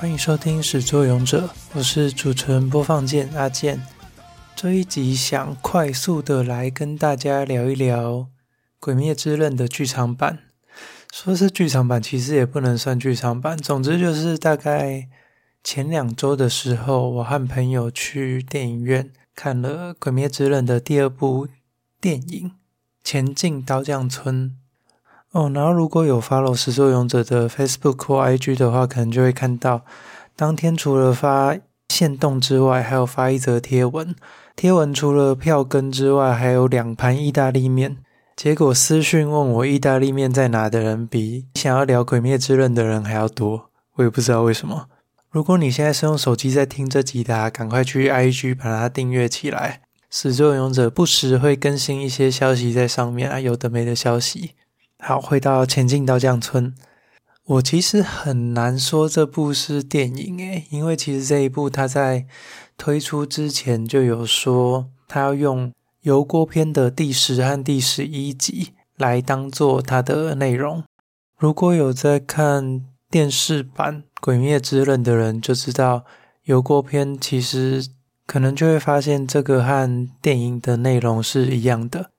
欢迎收听《始作勇者》，我是主持人播放键阿健。这一集想快速的来跟大家聊一聊《鬼灭之刃》的剧场版。说是剧场版，其实也不能算剧场版。总之就是大概前两周的时候，我和朋友去电影院看了《鬼灭之刃》的第二部电影《前进刀匠村》。哦，然后如果有 follow 始作勇者的 Facebook 或 IG 的话，可能就会看到，当天除了发限动之外，还有发一则贴文。贴文除了票根之外，还有两盘意大利面。结果私讯问我意大利面在哪的人，比想要聊《鬼灭之刃》的人还要多。我也不知道为什么。如果你现在是用手机在听这集的啊，赶快去 IG 把它订阅起来。始作勇者不时会更新一些消息在上面啊，有的没的消息。好，回到前进刀匠村。我其实很难说这部是电影诶，因为其实这一部它在推出之前就有说，它要用油锅篇的第十和第十一集来当做它的内容。如果有在看电视版《鬼灭之刃》的人，就知道油锅篇其实可能就会发现这个和电影的内容是一样的，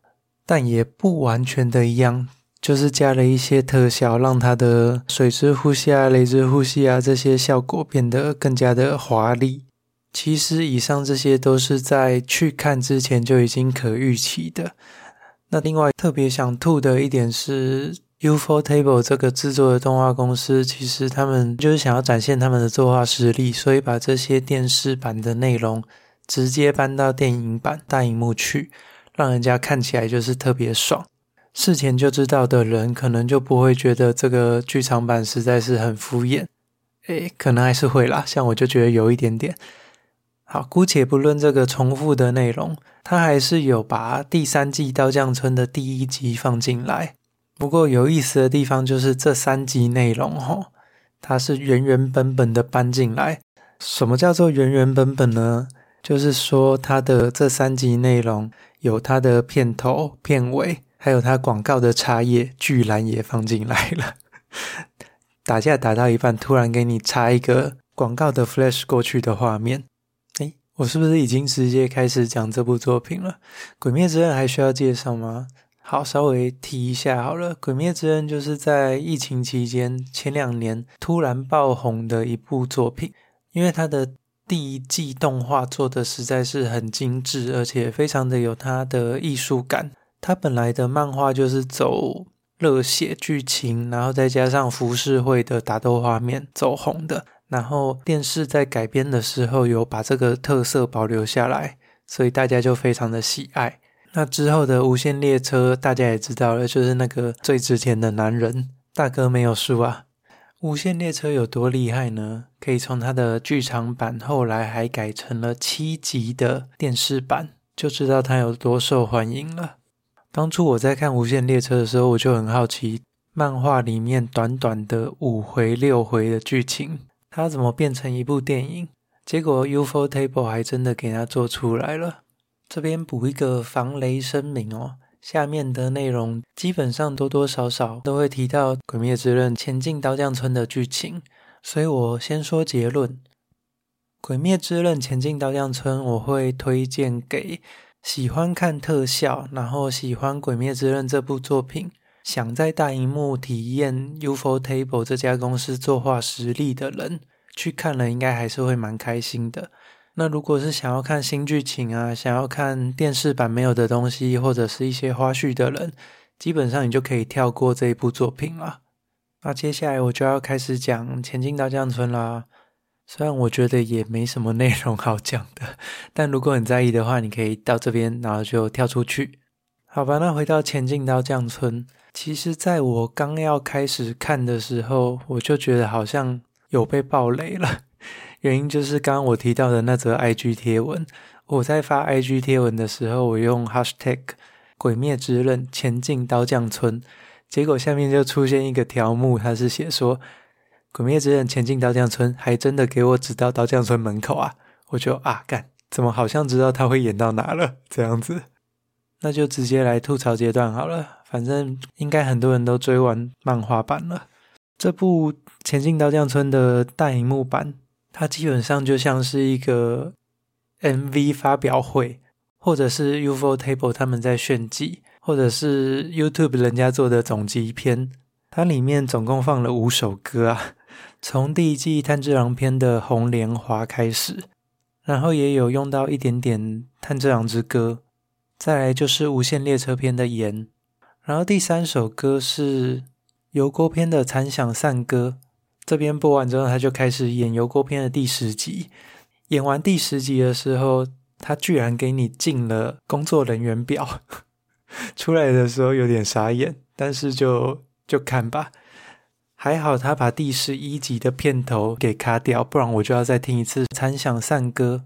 但也不完全的一样。就是加了一些特效，让它的水之呼吸啊、雷之呼吸啊这些效果变得更加的华丽。其实以上这些都是在去看之前就已经可预期的。那另外特别想吐的一点是，ufotable 这个制作的动画公司，其实他们就是想要展现他们的作画实力，所以把这些电视版的内容直接搬到电影版大荧幕去，让人家看起来就是特别爽。事前就知道的人，可能就不会觉得这个剧场版实在是很敷衍。诶，可能还是会啦，像我就觉得有一点点。好，姑且不论这个重复的内容，他还是有把第三季刀匠村的第一集放进来。不过有意思的地方就是这三集内容，吼，它是原原本本的搬进来。什么叫做原原本本呢？就是说它的这三集内容有它的片头、片尾。还有他广告的插页居然也放进来了，打架打到一半，突然给你插一个广告的 flash 过去的画面。诶，我是不是已经直接开始讲这部作品了？《鬼灭之刃》还需要介绍吗？好，稍微提一下好了，《鬼灭之刃》就是在疫情期间前两年突然爆红的一部作品，因为它的第一季动画做的实在是很精致，而且非常的有它的艺术感。他本来的漫画就是走热血剧情，然后再加上浮世绘的打斗画面走红的。然后电视在改编的时候有把这个特色保留下来，所以大家就非常的喜爱。那之后的无限列车大家也知道了，就是那个最值钱的男人大哥没有输啊。无限列车有多厉害呢？可以从他的剧场版后来还改成了七集的电视版，就知道他有多受欢迎了。当初我在看《无限列车》的时候，我就很好奇，漫画里面短短的五回六回的剧情，它怎么变成一部电影？结果 ufotable 还真的给它做出来了。这边补一个防雷声明哦，下面的内容基本上多多少少都会提到《鬼灭之刃》前进刀匠村的剧情，所以我先说结论，《鬼灭之刃》前进刀匠村我会推荐给。喜欢看特效，然后喜欢《鬼灭之刃》这部作品，想在大荧幕体验 ufotable 这家公司作画实力的人，去看了应该还是会蛮开心的。那如果是想要看新剧情啊，想要看电视版没有的东西，或者是一些花絮的人，基本上你就可以跳过这一部作品了。那接下来我就要开始讲《前进刀匠村》啦。虽然我觉得也没什么内容好讲的，但如果很在意的话，你可以到这边，然后就跳出去。好吧，那回到前进刀匠村，其实在我刚要开始看的时候，我就觉得好像有被爆雷了。原因就是刚刚我提到的那则 IG 贴文，我在发 IG 贴文的时候，我用 Hashtag 鬼灭之刃前进刀匠村，结果下面就出现一个条目，它是写说。鬼灭之刃前进刀匠村，还真的给我指到刀匠村门口啊！我就啊干，怎么好像知道他会演到哪了？这样子，那就直接来吐槽阶段好了。反正应该很多人都追完漫画版了。这部《前进刀匠村》的大荧幕版，它基本上就像是一个 MV 发表会，或者是 ufotable 他们在炫技，或者是 YouTube 人家做的总集篇。它里面总共放了五首歌啊，从第一季炭治郎篇的《红莲华》开始，然后也有用到一点点炭治郎之歌，再来就是无限列车篇的《盐》，然后第三首歌是。油锅篇的残响散歌，这边播完之后，他就开始演油锅篇的第十集。演完第十集的时候，他居然给你进了工作人员表，出来的时候有点傻眼，但是就就看吧。还好他把第十一集的片头给卡掉，不然我就要再听一次残响散歌。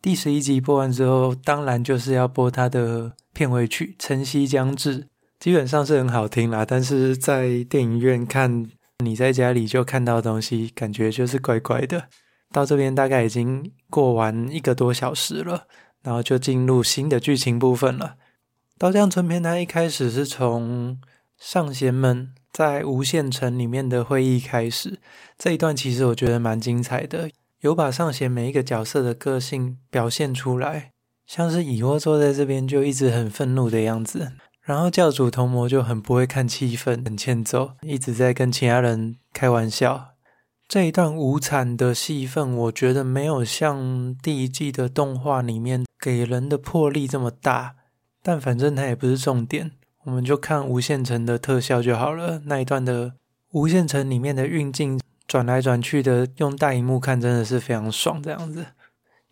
第十一集播完之后，当然就是要播他的片尾曲《晨曦将至》。基本上是很好听啦，但是在电影院看，你在家里就看到的东西，感觉就是怪怪的。到这边大概已经过完一个多小时了，然后就进入新的剧情部分了。刀匠村篇它一开始是从上弦们在无限城里面的会议开始，这一段其实我觉得蛮精彩的，有把上弦每一个角色的个性表现出来，像是乙窝坐在这边就一直很愤怒的样子。然后教主童磨就很不会看气氛，很欠揍，一直在跟其他人开玩笑。这一段无惨的戏份，我觉得没有像第一季的动画里面给人的魄力这么大，但反正它也不是重点，我们就看无限城的特效就好了。那一段的无限城里面的运镜转来转去的，用大荧幕看真的是非常爽，这样子。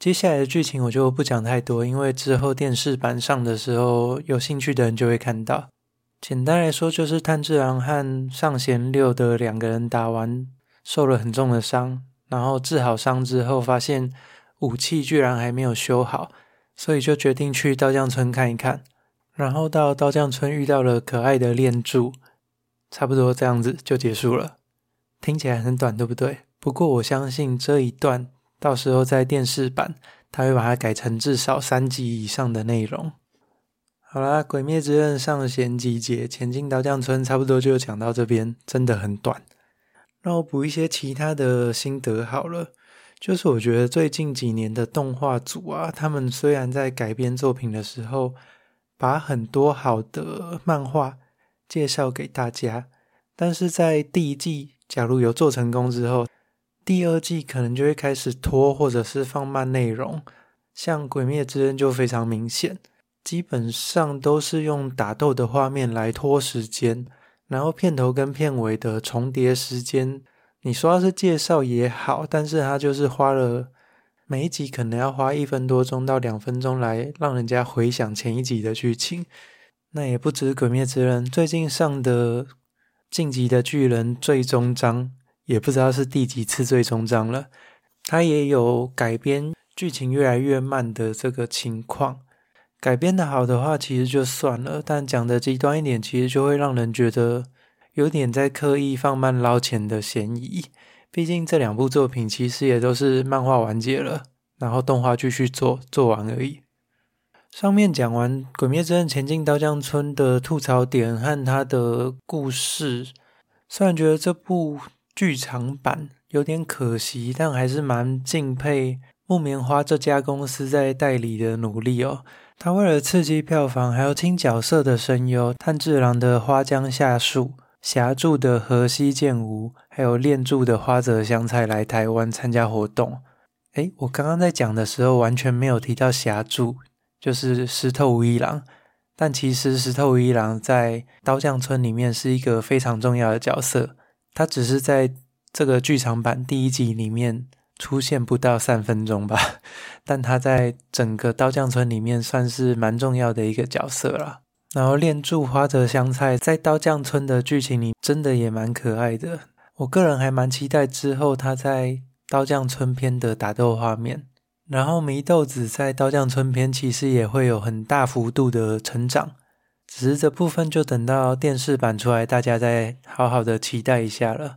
接下来的剧情我就不讲太多，因为之后电视版上的时候，有兴趣的人就会看到。简单来说，就是炭治郎和上弦六的两个人打完，受了很重的伤，然后治好伤之后，发现武器居然还没有修好，所以就决定去刀匠村看一看。然后到刀匠村遇到了可爱的练柱，差不多这样子就结束了。听起来很短，对不对？不过我相信这一段。到时候在电视版，他会把它改成至少三集以上的内容。好啦，《鬼灭之刃》上弦集结，前进刀匠村差不多就讲到这边，真的很短。让我补一些其他的心得好了。就是我觉得最近几年的动画组啊，他们虽然在改编作品的时候，把很多好的漫画介绍给大家，但是在第一季假如有做成功之后，第二季可能就会开始拖，或者是放慢内容，像《鬼灭之刃》就非常明显，基本上都是用打斗的画面来拖时间，然后片头跟片尾的重叠时间，你说它是介绍也好，但是它就是花了每一集可能要花一分多钟到两分钟来让人家回想前一集的剧情。那也不止《鬼灭之刃》，最近上的《进击的巨人》最终章。也不知道是第几次最终章了，它也有改编剧情越来越慢的这个情况。改编的好的话，其实就算了；但讲的极端一点，其实就会让人觉得有点在刻意放慢捞钱的嫌疑。毕竟这两部作品其实也都是漫画完结了，然后动画继续做，做完而已。上面讲完《鬼灭之刃》前进刀匠村的吐槽点和它的故事，虽然觉得这部。剧场版有点可惜，但还是蛮敬佩木棉花这家公司在代理的努力哦。他为了刺激票房，还有听角色的声优，炭治郎的花江夏树、霞柱的河西健吾，还有练柱的花泽香菜来台湾参加活动。诶，我刚刚在讲的时候完全没有提到霞柱，就是石头无一郎。但其实石头无一郎在刀匠村里面是一个非常重要的角色。他只是在这个剧场版第一集里面出现不到三分钟吧，但他在整个刀匠村里面算是蛮重要的一个角色了。然后恋柱花泽香菜在刀匠村的剧情里真的也蛮可爱的，我个人还蛮期待之后他在刀匠村篇的打斗画面。然后祢豆子在刀匠村篇其实也会有很大幅度的成长。只是这部分就等到电视版出来，大家再好好的期待一下了。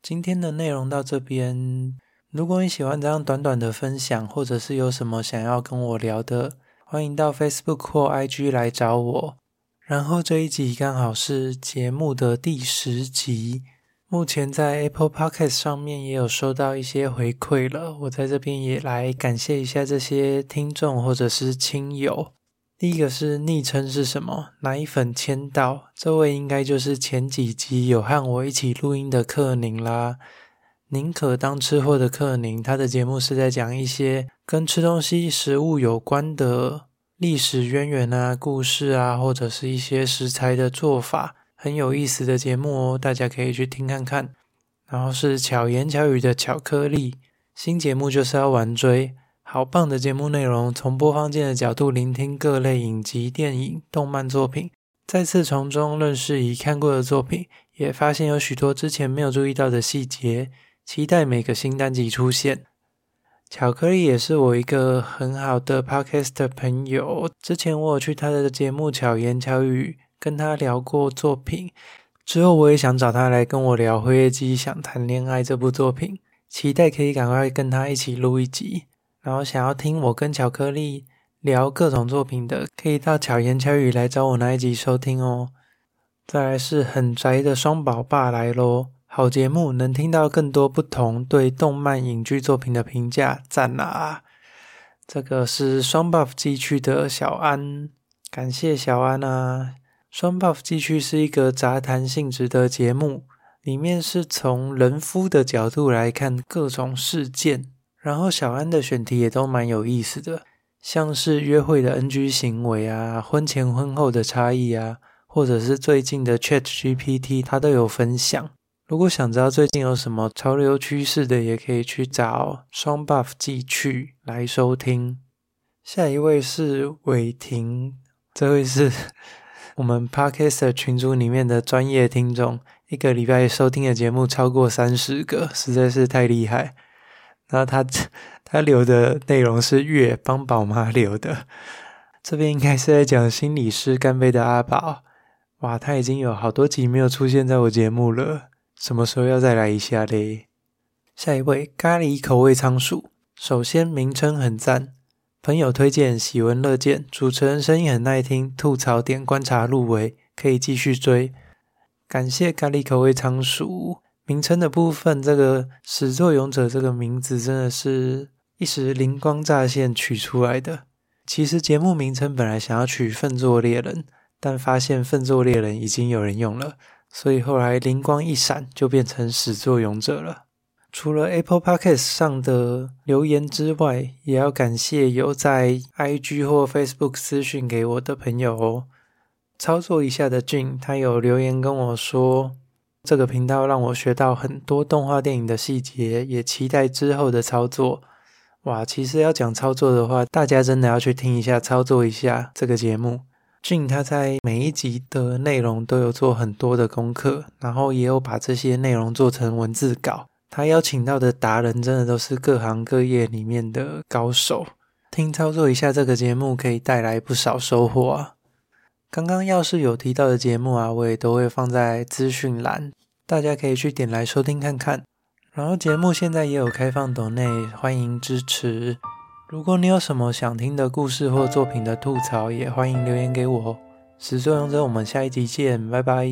今天的内容到这边，如果你喜欢这样短短的分享，或者是有什么想要跟我聊的，欢迎到 Facebook 或 IG 来找我。然后这一集刚好是节目的第十集，目前在 Apple Podcast 上面也有收到一些回馈了，我在这边也来感谢一下这些听众或者是亲友。第一个是昵称是什么？奶粉签到，这位应该就是前几集有和我一起录音的克宁啦。宁可当吃货的克宁，他的节目是在讲一些跟吃东西、食物有关的历史渊源啊、故事啊，或者是一些食材的做法，很有意思的节目哦，大家可以去听看看。然后是巧言巧语的巧克力，新节目就是要玩追。好棒的节目内容，从播放键的角度聆听各类影集、电影、动漫作品，再次从中认识已看过的作品，也发现有许多之前没有注意到的细节。期待每个新单集出现。巧克力也是我一个很好的 podcast 朋友，之前我有去他的节目巧言巧语跟他聊过作品，之后我也想找他来跟我聊《灰夜姬想谈恋爱》这部作品，期待可以赶快跟他一起录一集。然后想要听我跟巧克力聊各种作品的，可以到巧言巧语来找我那一集收听哦。再来是很宅的双宝爸来喽，好节目，能听到更多不同对动漫影剧作品的评价，赞啦！这个是双 buff 寄去的小安，感谢小安啊。双 buff 寄去是一个杂谈性质的节目，里面是从人夫的角度来看各种事件。然后小安的选题也都蛮有意思的，像是约会的 NG 行为啊，婚前婚后的差异啊，或者是最近的 ChatGPT，他都有分享。如果想知道最近有什么潮流趋势的，也可以去找双 buff 寄去来收听。下一位是伟霆，这位是 我们 Podcast 群组里面的专业听众，一个礼拜收听的节目超过三十个，实在是太厉害。然后他他留的内容是月帮宝妈留的，这边应该是在讲心理师干杯的阿宝，哇，他已经有好多集没有出现在我节目了，什么时候要再来一下嘞？下一位咖喱口味仓鼠，首先名称很赞，朋友推荐喜闻乐见，主持人声音很耐听，吐槽点观察入围，可以继续追，感谢咖喱口味仓鼠。名称的部分，这个始作俑者这个名字真的是一时灵光乍现取出来的。其实节目名称本来想要取“粪作猎人”，但发现“粪作猎人”已经有人用了，所以后来灵光一闪，就变成始作俑者了。除了 Apple Podcast 上的留言之外，也要感谢有在 IG 或 Facebook 私讯给我的朋友哦。操作一下的俊，他有留言跟我说。这个频道让我学到很多动画电影的细节，也期待之后的操作。哇，其实要讲操作的话，大家真的要去听一下，操作一下这个节目。俊他在每一集的内容都有做很多的功课，然后也有把这些内容做成文字稿。他邀请到的达人真的都是各行各业里面的高手。听操作一下这个节目，可以带来不少收获啊。刚刚要是有提到的节目啊，我也都会放在资讯栏，大家可以去点来收听看看。然后节目现在也有开放抖内，欢迎支持。如果你有什么想听的故事或作品的吐槽，也欢迎留言给我。始作俑者，我们下一集见，拜拜。